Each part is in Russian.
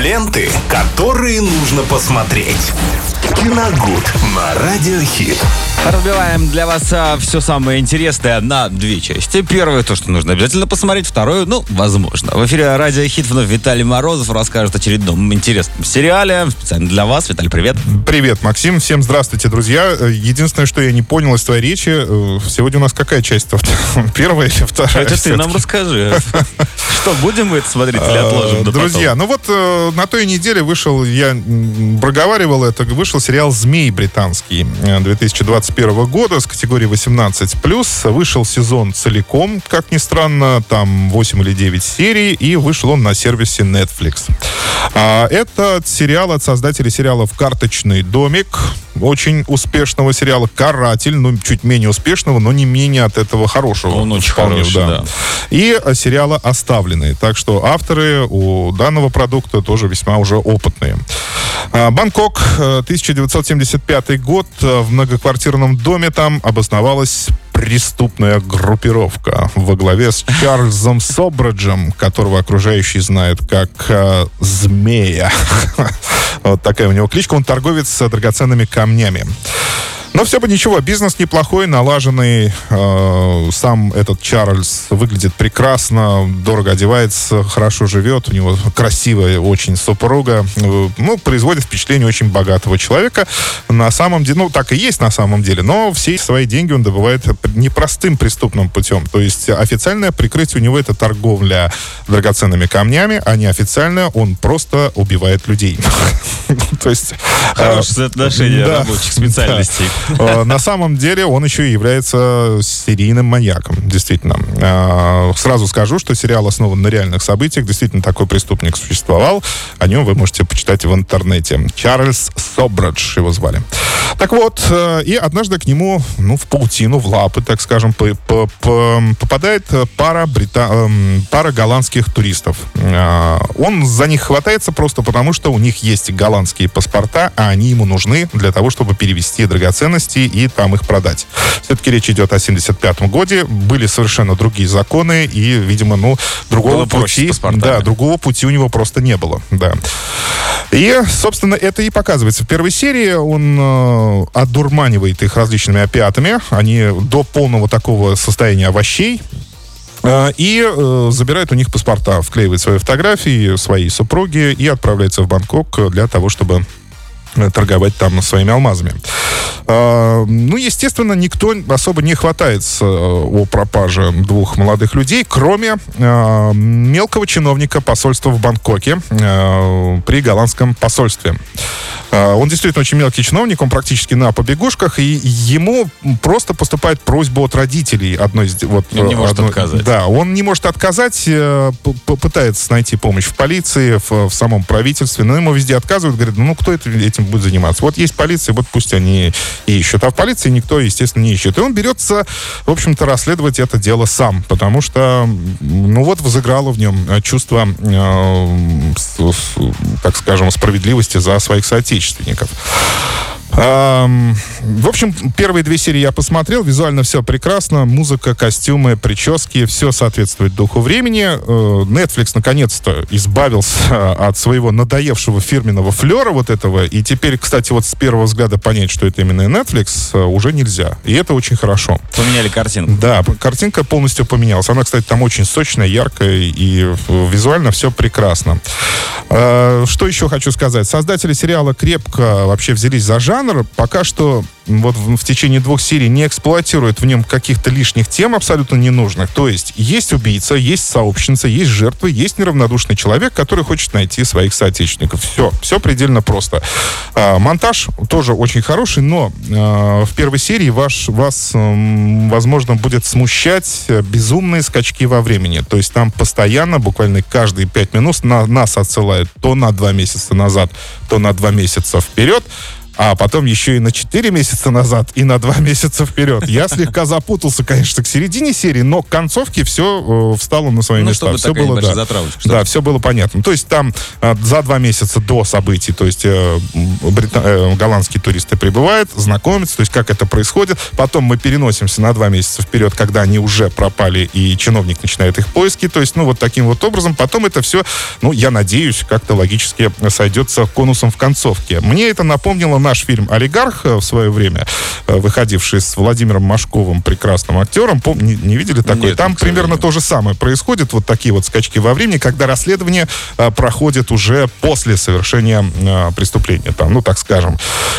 Ленты, которые нужно посмотреть. Киногуд на Радиохит. Разбиваем для вас а, все самое интересное на две части. Первое, то, что нужно обязательно посмотреть. Второе, ну, возможно. В эфире Радио Хит вновь Виталий Морозов расскажет о очередном интересном сериале. Специально для вас. Виталий, привет. Привет, Максим. Всем здравствуйте, друзья. Единственное, что я не понял из твоей речи, э, сегодня у нас какая часть-то? Первая или вторая? Это ты нам расскажи. Что, будем мы это смотреть или отложим до Друзья, ну вот э, на той неделе вышел, я проговаривал это, вышел сериал «Змей» британский э, 2021 года с категории 18+. Вышел сезон целиком, как ни странно, там 8 или 9 серий, и вышел он на сервисе Netflix. А, этот сериал от создателей сериалов «Карточный домик», очень успешного сериала «Каратель», ну, чуть менее успешного, но не менее от этого хорошего. Он очень Вполне, хороший, да. И э, сериала «Оставленные». Так что авторы у данного продукта тоже весьма уже опытные. А, Бангкок, э, 1975 год. Э, В многоквартирном доме там обосновалась преступная группировка во главе с Чарльзом Собраджем, которого окружающие знают как э, Змея. Вот такая у него кличка. Он торговец э, драгоценными камнями. Но все бы ничего, бизнес неплохой, налаженный. Э, сам этот Чарльз выглядит прекрасно, дорого одевается, хорошо живет. У него красивая очень супруга. Э, ну, производит впечатление очень богатого человека. На самом деле, ну, так и есть на самом деле, но все свои деньги он добывает непростым преступным путем. То есть официальное прикрытие у него это торговля драгоценными камнями, а неофициальное он просто убивает людей. То есть... э, Хорошее соотношение рабочих специальностей. Э, На самом деле он еще и является серийным маньяком, действительно. Э, Сразу скажу, что сериал основан на реальных событиях. Действительно, такой преступник существовал. О нем вы можете почитать в интернете. Чарльз Собрадж его звали. Так вот, э, и однажды к нему, ну, в паутину, в лапы, так скажем, по- по- по- попадает пара, брита... эм, пара голландских туристов. Э, Он за них хватается просто потому, что у них есть голландские паспорта, а они ему нужны для того, чтобы перевести драгоценности и там их продать. Все-таки речь идет о 75-м годе. Были совершенно другие законы, и, видимо, ну, другого Было пути... Да, другого пути у него просто не было. Да. И, собственно, это и показывается. В первой серии он э, одурманивает их различными опиатами. Они до полного такого состояния овощей. Э, И э, забирает у них паспорта, вклеивает свои фотографии своей супруги и отправляется в Бангкок для того, чтобы торговать там своими алмазами. А, Ну, естественно, никто особо не хватается э, о пропаже двух молодых людей, кроме э, мелкого чиновника посольства в Бангкоке э, при голландском посольстве. Э, Он действительно очень мелкий чиновник, он практически на побегушках, и ему просто поступает просьба от родителей одной из... Вот, Он не э, может одной- отказать. Да, он не может отказать, э, пытается найти помощь в полиции, в, в самом правительстве, но ему везде отказывают, говорят, ну кто это, этим будет заниматься? Вот есть полиция, вот пусть они и ищут. А в полиции никто, естественно, не ищет. И он берется, в общем-то, расследовать это дело сам, потому что, ну вот, возыграло в нем э, чувство, э, с- с- так скажем, справедливости за своих соотечественников. В общем, первые две серии я посмотрел, визуально все прекрасно, музыка, костюмы, прически, все соответствует духу времени. Э, Netflix наконец-то избавился от своего надоевшего фирменного флера вот этого, и теперь, кстати, вот с первого взгляда понять, что это именно Netflix, э, уже нельзя. И это очень хорошо. Поменяли картинку. Да, картинка полностью поменялась. Она, кстати, там очень сочная, яркая, и визуально все прекрасно. Э, Что еще хочу сказать? Создатели сериала крепко вообще взялись за жанр. Пока что вот в, в течение двух серий не эксплуатируют в нем каких-то лишних тем абсолютно ненужных. То есть есть убийца, есть сообщница, есть жертва, есть неравнодушный человек, который хочет найти своих соотечественников. Все, все предельно просто. А, монтаж тоже очень хороший, но а, в первой серии ваш, вас, м, возможно, будет смущать безумные скачки во времени. То есть там постоянно, буквально каждые пять минут на, нас отсылают то на два месяца назад, то на два месяца вперед. А потом еще и на 4 месяца назад, и на 2 месяца вперед. Я слегка запутался, конечно, к середине серии, но к концовке все э, встало на свои Ну, места. все было, да. Да, все было понятно. То есть там э, за два месяца до событий, то есть э, брита- э, голландские туристы прибывают, знакомятся, то есть как это происходит. Потом мы переносимся на два месяца вперед, когда они уже пропали, и чиновник начинает их поиски. То есть, ну, вот таким вот образом. Потом это все, ну, я надеюсь, как-то логически сойдется конусом в концовке. Мне это напомнило наш фильм «Олигарх» э, в свое время, э, выходивший с Владимиром Машковым, прекрасным актером. Пом- не, не видели такой? Нет, Там примерно то же самое происходит, вот такие вот скачки во времени, когда расследование э, проходит уже после совершения э, преступления, там, ну, так скажем.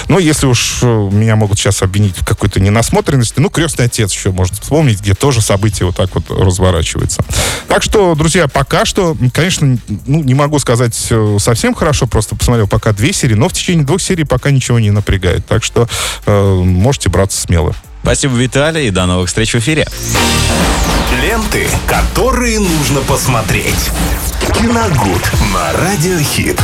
Но если уж меня могут сейчас обвинить в какой-то ненасмотренности, ну, «Крестный отец» еще может вспомнить, где тоже события вот так вот разворачиваются. Так что, друзья, пока что, конечно, ну, не могу сказать совсем хорошо, просто посмотрел пока две серии, но в течение двух серий пока ничего не напрягает. Так что э, можете браться смело. Спасибо, Виталий, и до новых встреч в эфире. Ленты, которые нужно посмотреть. Киногуд на радиохит.